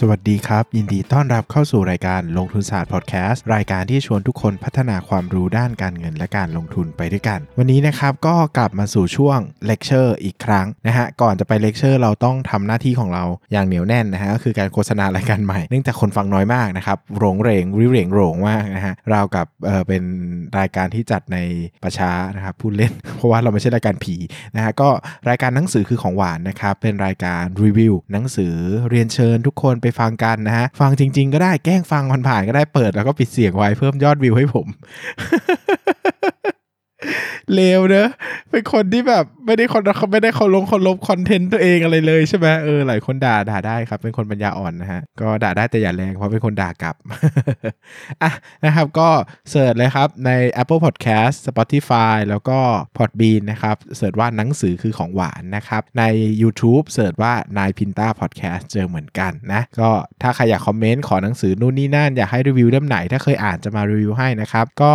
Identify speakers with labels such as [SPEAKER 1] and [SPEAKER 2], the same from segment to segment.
[SPEAKER 1] สวัสดีครับ ยินดีต้อนรับเข้าสู่รายการลงทุนศาสตร์พอดแคสต์รายการที่ชวนทุกคนพัฒนาความรู้ด้านการเงินและการลงทุนไปด้วยกัน วันนี้นะครับก็กลับมาสู่ช่วงเลคเชอร์อีกครั้งนะฮะก่อนจะไปเลคเชอร์เราต้องทำหน้าที่ของเราอย่างเหนียวแน่นนะฮะก็คือการโฆษณารายการใหม่เนื่องจากคนฟังน้อยมากนะครับโหรงเหรงโหรงเหรงมากนะฮะเรากับเออเป็นรายการที่จัดในป่าช้านะครับพูดเล่น เพราะว่าเราไม่ใช่รายการผีนะฮะก็รายการหนังสือคือของหวานนะครับเป็นรายการรีวิวหนังสือเรียนเชิญทุกคนไปฟังกันนะฮะ ฟังจริง ๆ ก็ได้แกล้งฟังผ่านๆก็ได้เปิดแล้วก็ปิดเสียงไว้เพิ่มยอดวิวให้ผม เลวเนอะเป็นคนที่แบบไม่ได้คนไม่ได้เขาลงเขาลบคอนเทนต์ตัวเองอะไรเลยใช่ไหมเออหลายคนด่าด่าได้ครับ เป็นคนปัญญาอ่อนนะฮะ ก็ด่าได้แต่อย่าแรงเพราะเป็นคนด่ากลับอะนะครับก็ search เลยครับใน Apple Podcast Spotify แล้วก็ Podbean นะครับ search ว่าหนังสือคือของหวานนะครับ ใน YouTube search ว่านายพินต้าพอดแคสต์เจอเหมือนกันนะ ก็ถ้าใครอยากคอมเมนต์ขอหนังสือนู่นนี่นั่นอยากให้รีวิวเล่มไหน ถ้าเคยอ่านจะมารีวิวให้นะครับ ก็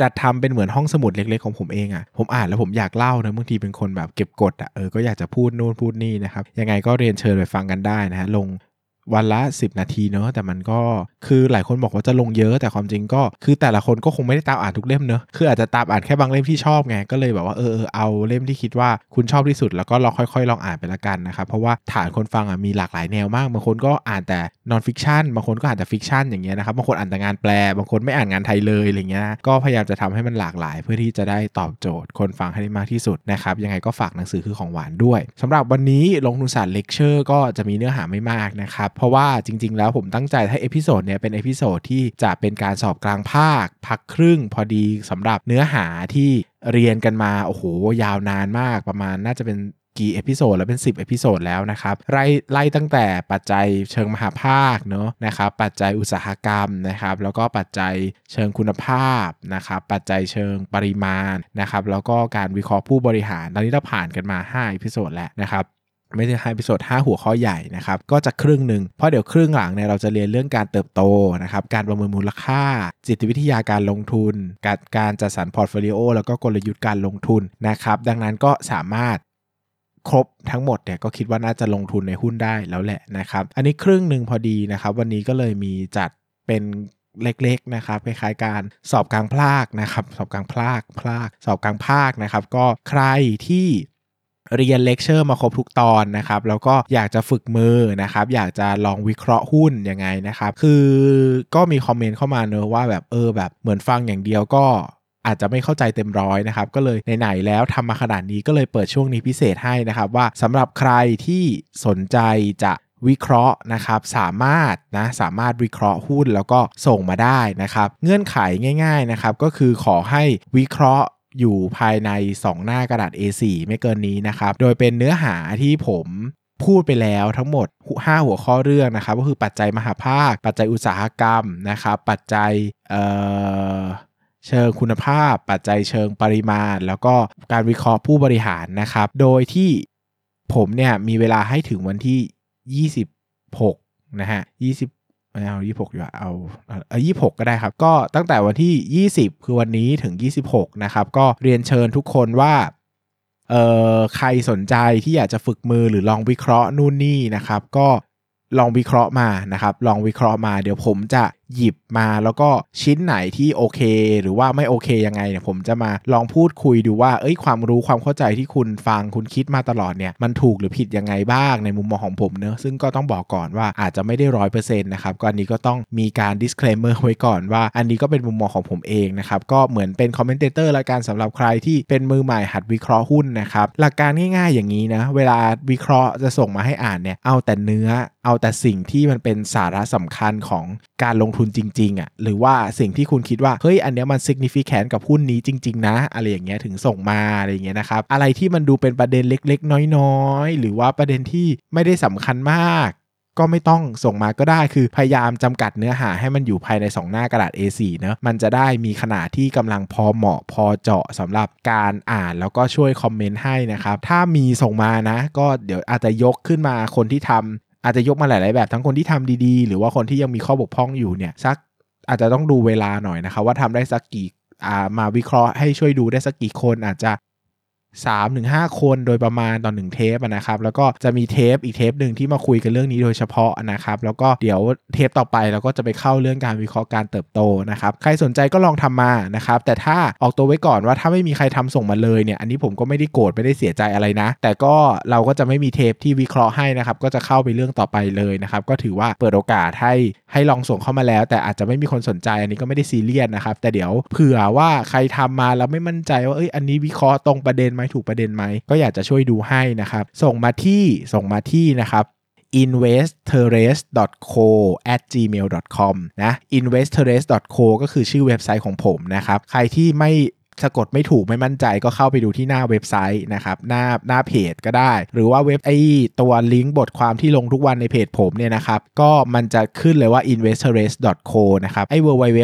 [SPEAKER 1] จะทำเป็นเหมือนห้องสมุดเล็กๆของผมเองอะ่ะผมอ่านแล้วผมอยากเล่านะบางทีเป็นคนแบบเก็บกดอะ่ะเออก็อยากจะพูดนู่นพูดนี่นะครับยังไงก็เรียนเชิญไปฟังกันได้นะฮะลง วันละ 10 นาทีเนอะแต่มันก็คือหลายคนบอกว่าจะลงเยอะแต่ความจริงก็ คือแต่ละคนก็คงไม่ได้ตามอ่านทุกเล่มเนอะคืออาจจะตามอ่านแค่บางเล่มที่ชอบไงก็เลยแบบว่าเออเอาเล่มที่คิดว่าคุณชอบที่สุดแล้วก็ลองค่อยๆ ลองอ่านไปละกันนะครับเพราะว่าฐานคนฟังอะมีหลากหลายแนวมากบางคนก็อ่านแต่ nonfiction บางคนก็อ่านแต่ fiction อย่างเงี้ยนะครับบางคนอ่านแต่งานแปล บางคนไม่อ่านงานไทยเลยอะไรเงี้ยก็พยายามจะทำให้มันหลากหลาย เพื่อที่จะได้ตอบโจทย์คนฟังให้ได้มากที่สุดนะครับยังไงก็ฝากหนังสือคือของหวานด้วยสำหรับวันนี้ลงทุนศาสตร์เลคเชอร์ก็จะมีเนื้อหาไม่มากนะครับเพราะว่าจริง ๆ แล้วผมตั้งใจให้ episode เนี้ยเป็น episode ที่จะเป็นการสอบกลางภาค พักครึ่งพอดีสำหรับเนื้อหาที่เรียนกันมาโอ้โหยาวนานมากประมาณน่าจะเป็นกี่ episode แล้วเป็น 10 episode แล้วนะครับไล่ไล่ตั้งแต่ปัจจัยเชิงมหภาคเนาะนะครับปัจจัยอุตสาหกรรมนะครับแล้วก็ปัจจัยเชิงคุณภาพนะครับปัจจัยเชิงปริมาณนะครับแล้วก็การวิเคราะห์ผู้บริหารตอนนี้เราผ่านกันมา 5 episode แล้วนะครับ ไม่ใช่ episode 5หัวข้อใหญ่นะครับ ก็จะครึ่งหนึ่งเพราะเดี๋ยวครึ่งหลังเนี่ยเราจะเรียนเรื่องการเติบโตนะครับ การประเมินมูลค่า จิตวิทยาการลงทุน การการจัดสรร portfolio แล้วก็กลยุทธ์การลงทุนนะครับ ดังนั้นก็สามารถครบทั้งหมดเนี่ยก็คิดว่าน่าจะลงทุนในหุ้นได้แล้วแหละนะครับ อันนี้ครึ่งหนึ่งพอดีนะครับ วันนี้ก็เลยมีจัดเป็นเล็กๆนะครับคล้ายๆการสอบกลางภาคนะครับ สอบกลางภาคภาคสอบกลางภาคนะครับ ก็ใครที่ เรียนเลคเชอร์มาครบทุกตอนนะครับแล้วก็อยากจะฝึกมือนะครับอยากจะลองวิเคราะห์หุ้นยังไงนะครับคือก็มีคอมเมนต์เข้ามาเนอะว่าแบบเออแบบเหมือนฟังอย่างเดียวก็อาจจะไม่เข้าใจเต็มร้อยนะครับ ก็เลยไหนๆแล้วทำมาขนาดนี้ก็เลยเปิดช่วงนี้พิเศษให้นะครับ ว่าสำหรับใครที่สนใจจะวิเคราะห์นะครับสามารถนะสามารถวิเคราะห์หุ้นแล้วก็ส่งมาได้นะครับ เงื่อนไขง่าย ๆนะครับ ก็คือขอให้วิเคราะห์ อยู่ภายใน 2 หน้ากระดาษ A4 ไม่เกินนี้นะครับ โดยเป็นเนื้อหาที่ผมพูดไปแล้วทั้งหมด 5 หัวข้อเรื่องนะครับ ก็คือปัจจัยมหาภาค ปัจจัยอุตสาหกรรมนะครับ ปัจจัยเเชิงคุณภาพ ปัจจัยเชิงปริมาณ แล้วก็การวิเคราะห์ผู้บริหารนะครับ โดยที่ผมเนี่ยมีเวลาให้ถึงวันที่ 26 นะฮะ 20 ไม่เอายี่หกอยู่เอาเอา26ก็ได้ครับ ก็ตั้งแต่วันที่ 20 คือวันนี้ถึง 26 นะครับ ก็เรียนเชิญทุกคนว่าเอ่อใครสนใจที่อยากจะฝึกมือหรือลองวิเคราะห์นู่นนี่นะครับ ก็ลองวิเคราะห์มานะครับ ลองวิเคราะห์มาเดี๋ยวผมจะ หยิบมาแล้วก็ชิ้นไหนที่โอเค หรือว่าไม่โอเคยังไงเนี่ยผมจะมาลองพูดคุยดูว่าเอ้ยความรู้ความเข้าใจที่คุณฟังคุณคิดมาตลอดเนี่ยมันถูกหรือผิดยังไงบ้างในมุมมองของผมเนอะซึ่งก็ต้องบอกก่อนว่าอาจจะไม่ได้ร้อยเปอร์เซ็นต์นะครับก็อันนี้ก็ต้องมีการ disclaimer ไว้ก่อนว่า อันนี้ก็เป็นมุมมองของผมเองนะครับก็เหมือนเป็น commentor ละกันสำหรับใครที่เป็นมือใหม่หัดวิเคราะห์หุ้นนะครับหลักการง่ายๆอย่างนี้นะเวลาวิเคราะห์จะส่งมาให้อ่านเนี่ยเอาแต่เนื้อเอาแต่สิ่งที่มันเป็นสาระสำคัญของ การลงทุนจริงๆอะหรือว่าสิ่งที่คุณคิดว่า เฮ้ย อันเนี้ยมัน significant กับหุ้นนี้จริง ๆ นะ อะไรอย่างเงี้ยถึงส่งมาอะไรอย่างเงี้ยนะครับอะไรที่มันดูเป็นประเด็นเล็กๆ น้อยๆ หรือว่าประเด็นที่ไม่ได้สำคัญมาก ก็ไม่ต้องส่งมาก็ได้คือพยายามจำกัดเนื้อหาให้มันอยู่ภายใน 2 หน้ากระดาษ A4 เนะมันจะได้มีขนาดที่กำลังพอเหมาะพอเจาะสำหรับการอ่านแล้วก็ช่วยคอมเมนต์ให้นะครับถ้ามีส่งมานะ ก็เดี๋ยวอาจจะยกขึ้นมาคนที่ทำ อาจจะยกมาหลาย ๆ แบบทั้งคนที่ทำดีๆ หรือว่าคนที่ยังมีข้อบกพร่องอยู่เนี่ยสักอาจจะต้องดูเวลาหน่อยนะครับว่าทำได้สักกี่มาวิเคราะห์ให้ช่วยดูได้สักกี่คนอาจจะ 3-5ถึงคนโดยประมาณตอนหนึ่งเทปนะครับ แล้วก็จะมีเทปอีกเทปหนึ่งที่มาคุยกันเรื่องนี้โดยเฉพาะนะครับ แล้วก็เดี๋ยวเทปต่อไปเราก็จะไปเข้าเรื่องการวิเคราะห์การเติบโตนะครับใครสนใจก็ลองทำมานะครับ แต่ถ้าออกตัวไว้ก่อนว่าถ้าไม่มีใครทำส่งมาเลยเนี่ยอันนี้ผมก็ไม่ได้โกรธไม่ได้เสียใจอะไรนะ แต่ก็เราก็จะไม่มีเทปที่วิเคราะห์ให้นะครับก็จะเข้าไปเรื่องต่อไปเลยนะครับก็ถือว่าเปิดโอกาสให้ให้ลองส่งเข้ามาแล้ว แต่อาจจะไม่มีคนสนใจอันนี้ก็ไม่ได้ซีเรียสนะครับแต่เดี๋ยวเผื่อว่าใครทำมาแล้วไม่มั่นใจว่าเอ้ยอันนี้วิเคราะห์ตรงประเด็นไหมถูกประเด็นไหม ก็อยากจะช่วยดูให้นะครับ ส่งมาที่ส่งมาที่นะครับ investterrace.co@gmail.com นะ investerrace.co ก็คือชื่อเว็บไซต์ของผมนะครับ ใครที่ไม่ สะกดไม่ถูกไม่มั่นใจก็เข้าไปดูที่หน้าเว็บไซต์นะครับหน้าหน้าเพจก็ได้ หรือว่าเว็บไอตัวลิงก์บทความที่ลงทุกวันในเพจผมเนี่ยนะครับก็มันจะขึ้นเลยว่า investorrace.co นะครับไอ้ www.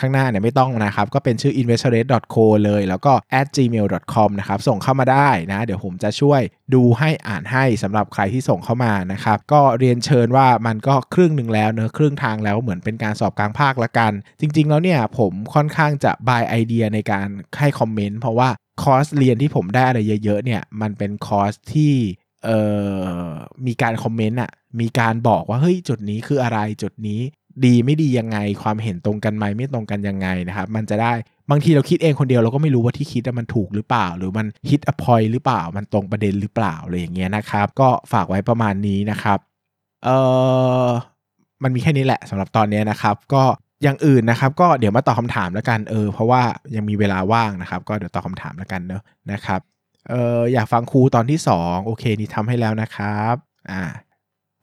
[SPEAKER 1] ข้างหน้าเนี่ยไม่ต้องนะครับก็เป็นชื่อ investorrace.co เลย แล้วก็ at gmail.com นะครับส่งเข้ามาได้นะ เดี๋ยวผมจะช่วย ดูให้อ่านให้สำหรับใครที่ส่งเข้ามานะครับ ก็เรียนเชิญว่ามันก็ครึ่งหนึ่งแล้วเนอะครึ่งทางแล้วเหมือนเป็นการสอบกลางภาคละกัน จริง ๆ แล้วเนี่ยผมค่อนข้างจะบายไอเดียในการให้คอมเมนต์เพราะว่าคอร์สเรียนที่ผมได้อะไรเยอะ ๆ เนี่ยมันเป็นคอร์สที่เอ่อมีการคอมเมนต์อะมีการบอกว่าเฮ้ยจุดนี้คืออะไรจุดนี้ ดีไม่ดียังไง ความเห็นตรงกันไหมไม่ตรงกันยังไงนะครับ มันจะได้บางทีเราคิดเองคนเดียวเราก็ไม่รู้ว่าที่คิดมันถูกหรือเปล่า หรือมัน hit the point หรือเปล่า มันตรงประเด็นหรือเปล่าอะไรอย่างเงี้ยนะครับ ก็ฝากไว้ประมาณนี้นะครับเออมันมีแค่นี้แหละสำหรับตอนนี้นะครับ ก็อย่างอื่นนะครับ ก็เดี๋ยวมาตอบคำถามแล้วกันเออเพราะว่ายังมีเวลาว่างนะครับ ก็เดี๋ยวตอบคาถามแล้วกันเนอะนะครับเอออยากฟังครูตอนที่ 2 โอเค นี่ทำให้แล้วนะครับ อ่า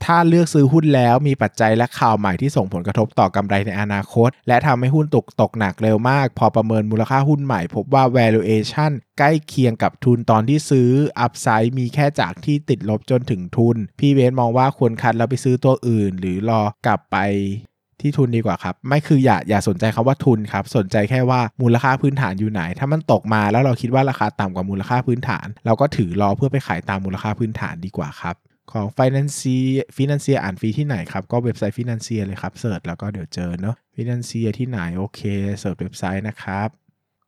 [SPEAKER 1] ถ้าเลือกซื้อหุ้นแล้วมีปัจจัยและข่าวใหม่ที่ส่งผลกระทบต่อกำไรในอนาคต และทำให้หุ้นตกตกหนักเร็วมาก พอประเมินมูลค่าหุ้นใหม่พบว่า valuation ใกล้เคียงกับทุนตอนที่ซื้อ upside มีแค่จากที่ติดลบจนถึงทุน พี่เวนมองว่าควรคัดแล้วไปซื้อตัวอื่น หรือรอกลับไปที่ทุนดีกว่าครับ ไม่คืออย่าอย่าสนใจคาว่าทุนครับ สนใจแค่ว่ามูลค่าพื้นฐานอยู่ไหน ถ้ามันตกมาแล้วเราคิดว่าราคาต่ำกว่ามูลค่าพื้นฐาน เราก็ถือรอเพื่อไปขายตามมูลค่าพื้นฐานดีกว่าครับ ของ Finance Financier อ่านฟรีที่ไหนครับ ก็เว็บไซต์ Financier เลยครับเสิร์ชแล้วก็เดี๋ยวเจอเนาะ Financier ที่ไหนโอเคเสิร์ชเว็บไซต์นะครับ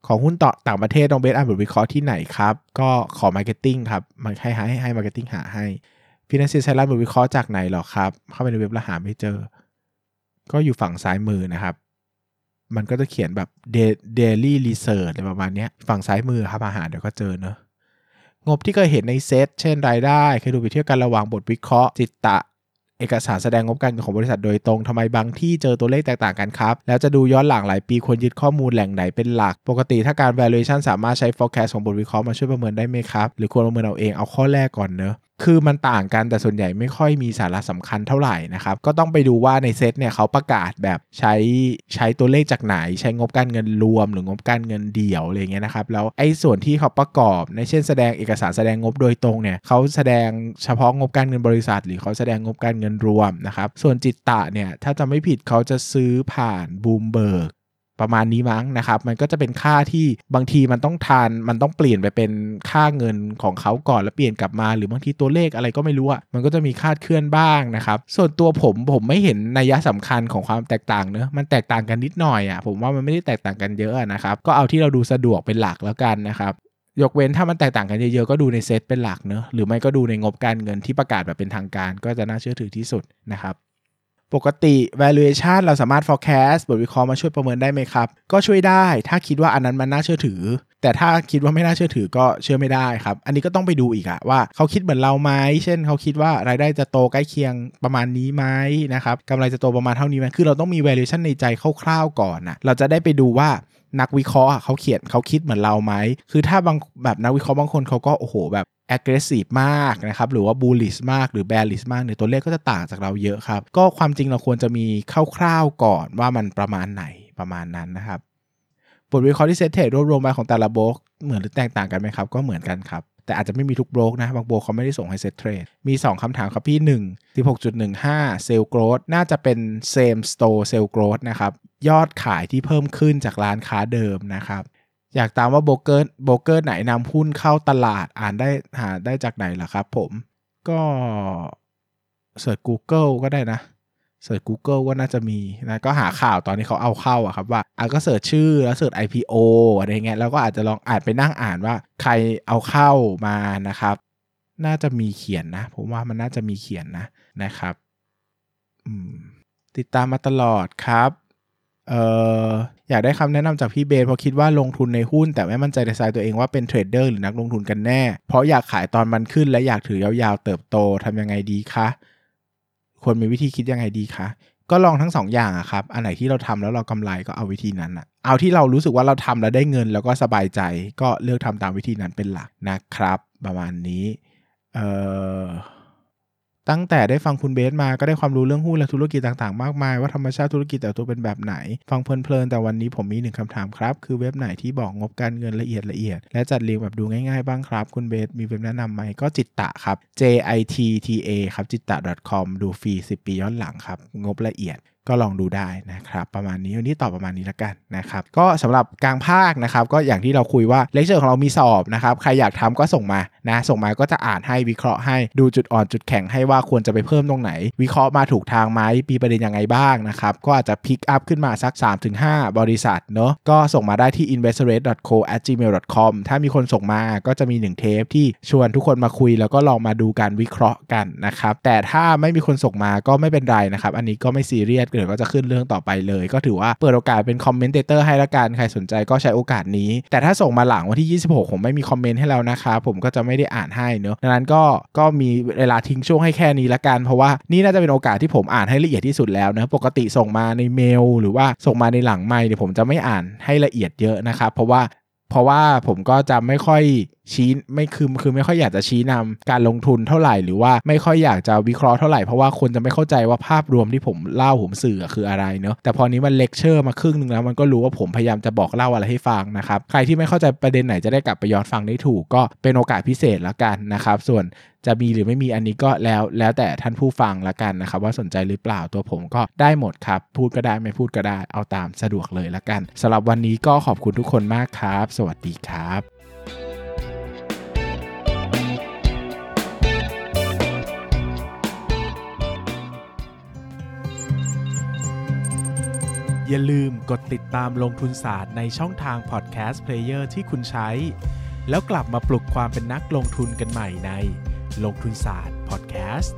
[SPEAKER 1] ของหุ้นต่อต่างประเทศต้องเบสอ่านบทวิเคราะห์ที่ไหนครับ ก็ขอ Marketing ครับมันให้ให้ให้ Marketing หาให้ Financier ใช้ร้านบทวิเคราะห์จากไหนหรอครับ เข้าไปในเว็บแล้วหาไม่เจอ ก็อยู่ฝั่งซ้ายมือนะครับ มันก็จะเขียนแบบ daily research อะไรประมาณนี้ฝั่งซ้ายมือครับอาหารเดี๋ยวก็เจอเนาะ งบที่เคยเห็นในเซตเช่นรายได้เคยดูไปเที่ยวกันระหว่างบทวิเคราะห์ จิตตะ เอกสารแสดงงบการเงินของบริษัทโดยตรงทำไมบางที่เจอตัวเลขแตกต่างกันครับ แล้วจะดูย้อนหลังหลายปีควรยึดข้อมูลแหล่งไหนเป็นหลัก ปกติถ้าการ valuation สามารถใช้ forecast ของบทวิเคราะห์มาช่วยประเมินได้ไหมครับ หรือควรประเมินเอาเองเอาข้อแรกก่อนเนอะ คือมันต่างกันแต่ส่วนใหญ่ไม่ค่อยมีสาระสำคัญเท่าไหร่นะครับ ก็ต้องไปดูว่าในเซตเนี่ยเขาประกาศแบบใช้ใช้ตัวเลขจากไหน ใช้งบการเงินรวม หรืองบการเงินเดี่ยวอะไรเงี้ยนะครับ แล้วไอ้ส่วนที่เขาประกอบในเช่นแสดงเอกสารแสดงงบโดยตรงเนี่ยเขาแสดงเฉพาะงบการเงินบริษัท หรือเขาแสดงงบการเงินรวมนะครับส่วนจิตตะเนี่ยถ้าจะไม่ผิดเขาจะซื้อผ่านบูมเบิร์ก ประมาณนี้มั้งนะครับ มันก็จะเป็นค่าที่บางทีมันต้องทาน มันต้องเปลี่ยนไปเป็นค่าเงินของเขาก่อนแล้วเปลี่ยนกลับมา หรือบางทีตัวเลขอะไรก็ไม่รู้อะมันก็จะมีคาดเคลื่อนบ้างนะครับ ส่วนตัวผมผมไม่เห็นนัยสำคัญของความแตกต่างเนอะมันแตกต่างกันนิดหน่อยอะผมว่ามันไม่ได้แตกต่างกันเยอะนะครับ ก็เอาที่เราดูสะดวกเป็นหลักแล้วกันนะครับยกเว้นถ้ามันแตกต่างกันเยอะๆก็ดูในเซตเป็นหลักเนอะหรือไม่ก็ดูในงบการเงินที่ประกาศแบบเป็นทางการ ก็จะน่าเชื่อถือที่สุดนะครับ ปกติ valuation เราสามารถ forecast บทวิเคราะห์มาช่วยประเมินได้ไหมครับ ก็ช่วยได้ ถ้าคิดว่าอันนั้นมันน่าเชื่อถือ แต่ถ้าคิดว่าไม่น่าเชื่อถือก็เชื่อไม่ได้ครับ อันนี้ก็ต้องไปดูอีกอะว่าเขาคิดเหมือนเราไหม เช่นเขาคิดว่ารายได้จะโตใกล้เคียงประมาณนี้ไหมนะครับกำไรจะโตประมาณเท่านี้ไหมคือเราต้องมี valuation ในใจคร่าวๆก่อนนะเราจะได้ไปดูว่า นักวิเคราะห์เขาเขียนเขาคิดเหมือนเราไหม คือถ้าบางแบบนักวิเคราะห์บางคนเขาก็โอ้โหแบบ aggressive มากนะครับ หรือว่า bullish มากหรือ bearish มากเนี่ยตัวเลขก็จะต่างจากเราเยอะครับ ก็ความจริงเราควรจะมีคร่าวๆก่อนว่ามันประมาณไหนประมาณนั้นนะครับบทวิเคราะห์ที่เซตเทรดรวบรวมมาของแต่ละบล็อกเหมือนหรือแตกต่างกันไหมครับ ก็เหมือนกันครับ แต่อาจจะไม่มีทุกโบรกนะ บางโบรกเขาไม่ได้ส่งให้เซตเทรด มี 2คำถามครับพี่ 1 16.15 เซลล์โกรดน่าจะเป็น same store sale growth นะครับ ยอดขายที่เพิ่มขึ้นจากร้านค้าเดิมนะครับ อยากตามว่าโบรกเกอร์โบรกเกอร์ไหนนำหุ้นเข้าตลาดอ่านได้หาได้จากไหนล่ะครับผม ก็เสิร์ช Google ก็ได้นะ เสิร์ช Google ก็น่าจะมีนะก็หาข่าวตอนนี้เขาเอาเข้าอะครับว่าอะก็เสิร์ชชื่อแล้วเสิร์ช IPO อะไรเงี้ยแล้วก็อาจจะลองอ่านไปนั่งอ่านว่าใครเอาเข้ามานะครับ น่าจะมีเขียนนะ ผมว่ามันน่าจะมีเขียนนะนะครับติดตามมาตลอดครับเอออยากได้คำแนะนำจากพี่เบนเพราะคิดว่าลงทุนในหุ้น แต่ไม่มั่นใจในสายตัวเองว่าเป็นเทรดเดอร์หรือนักลงทุนกันแน่ เพราะอยากขายตอนมันขึ้นและอยากถือยาวๆเติบโตทำยังไงดีคะ ควรมีวิธีคิดยังไงดีคะก็ลองทั้งสองอย่างอะครับ อันไหนที่เราทำแล้วเรากำไรก็เอาวิธีนั้นอะเอาที่เรารู้สึกว่าเราทำแล้วได้เงิน แล้วก็สบายใจก็เลือกทำตามวิธีนั้นเป็นหลักนะครับ ประมาณนี้ เอ่อ ตั้งแต่ได้ฟังคุณเบสมาก็ได้ความรู้เรื่องหุ้นและธุรกิจต่างๆ มากมาย ว่าธรรมชาติธุรกิจแต่ตัวเป็นแบบไหน ฟังเพลินๆแต่วันนี้ผมมีหนึ่งคำถามครับ คือเว็บไหนที่บอกงบการเงินละเอียดละเอียด และจัดเรียงแบบดูง่ายๆบ้างครับ คุณเบสมีเว็บแนะนำไหมก็จิตตะครับ J J I T T A ครับ Jitta .com ดูฟรี10 ปีย้อนหลังครับงบละเอียด ก็ลองดูได้นะครับ ประมาณนี้วันนี้ตอบประมาณนี้แล้วกันนะครับ ก็สำหรับกลางภาคนะครับ ก็อย่างที่เราคุยว่าเลคเชอร์ของเรามีสอบนะครับ ใครอยากทำก็ส่งมานะ ส่งมาก็จะอ่านให้วิเคราะห์ให้ดูจุดอ่อนจุดแข็งให้ว่าควรจะไปเพิ่มตรงไหน วิเคราะห์มาถูกทางไหมมีประเด็นยังไงบ้างนะครับ ก็อาจจะ pick up ขึ้นมาสัก 3-5 บริษัทเนอะก็ส่งมาได้ที่ investerest.co@gmail.com ถ้ามีคนส่งมาก็จะมี1เทปที่ชวนทุกคนมาคุย แล้วก็ลองมาดูการวิเคราะห์กันนะครับแต่ถ้าไม่มีคนส่งมาก็ไม่เป็นไรนะครับอันนี้ก็ไม่ซีเรียสเดี๋ยวก็จะขึ้นเรื่องต่อไปเลย ก็ถือว่าเปิดโอกาสเป็น commentor ให้ละกันใครสนใจก็ใช้โอกาสนี้ แต่ถ้าส่งมาหลังวันที่ 26 ผมไม่มีคอมเมนต์ให้แล้วนะครับผมก็จะไม่ได้อ่านให้เนอะดังนั้นก็ก็มีเวลาทิ้งช่วงให้แค่นี้ละกัน เพราะว่านี่น่าจะเป็นโอกาสที่ผมอ่านให้ละเอียดที่สุดแล้วนะปกติส่งมาในเมล หรือว่าส่งมาในหลังไมค์เดี๋ยวผมจะไม่อ่านให้ละเอียดเยอะนะครับเพราะว่า เพราะว่าผมก็จะไม่ค่อยชี้ไม่คือคือไม่ค่อยอยากจะชี้นำการลงทุนเท่าไหร่ หรือว่าไม่ค่อยอยากจะวิเคราะห์เท่าไหร่ เพราะว่าคนจะไม่เข้าใจว่าภาพรวมที่ผมเล่าผมสื่อคืออะไรเนาะแต่พอนี้มันเลคเชอร์มาครึ่งหนึ่งแล้วมันก็รู้ว่าผมพยายามจะบอกเล่าอะไรให้ฟังนะครับ ใครที่ไม่เข้าใจประเด็นไหนจะได้กลับไปย้อนฟังได้ถูกก็เป็นโอกาสพิเศษละกันนะครับส่วน จะมีหรือไม่มีอันนี้ก็แล้วแล้วแต่ท่านผู้ฟังละกันนะครับว่าสนใจหรือเปล่าตัวผมก็ได้หมดครับ พูดก็ได้ไม่พูดก็ได้เอาตามสะดวกเลยละกันสำหรับวันนี้ก็ขอบคุณทุกคนมากครับ สวัสดีครับอย่าลืมกดติดตามลงทุนศาสตร์ในช่องทางพอดแคสต์เพลเยอร์ที่คุณใช้ แล้วกลับมาปลุกความเป็นนักลงทุนกันใหม่ใน ลงทุนศาสตร์พอดแคสต์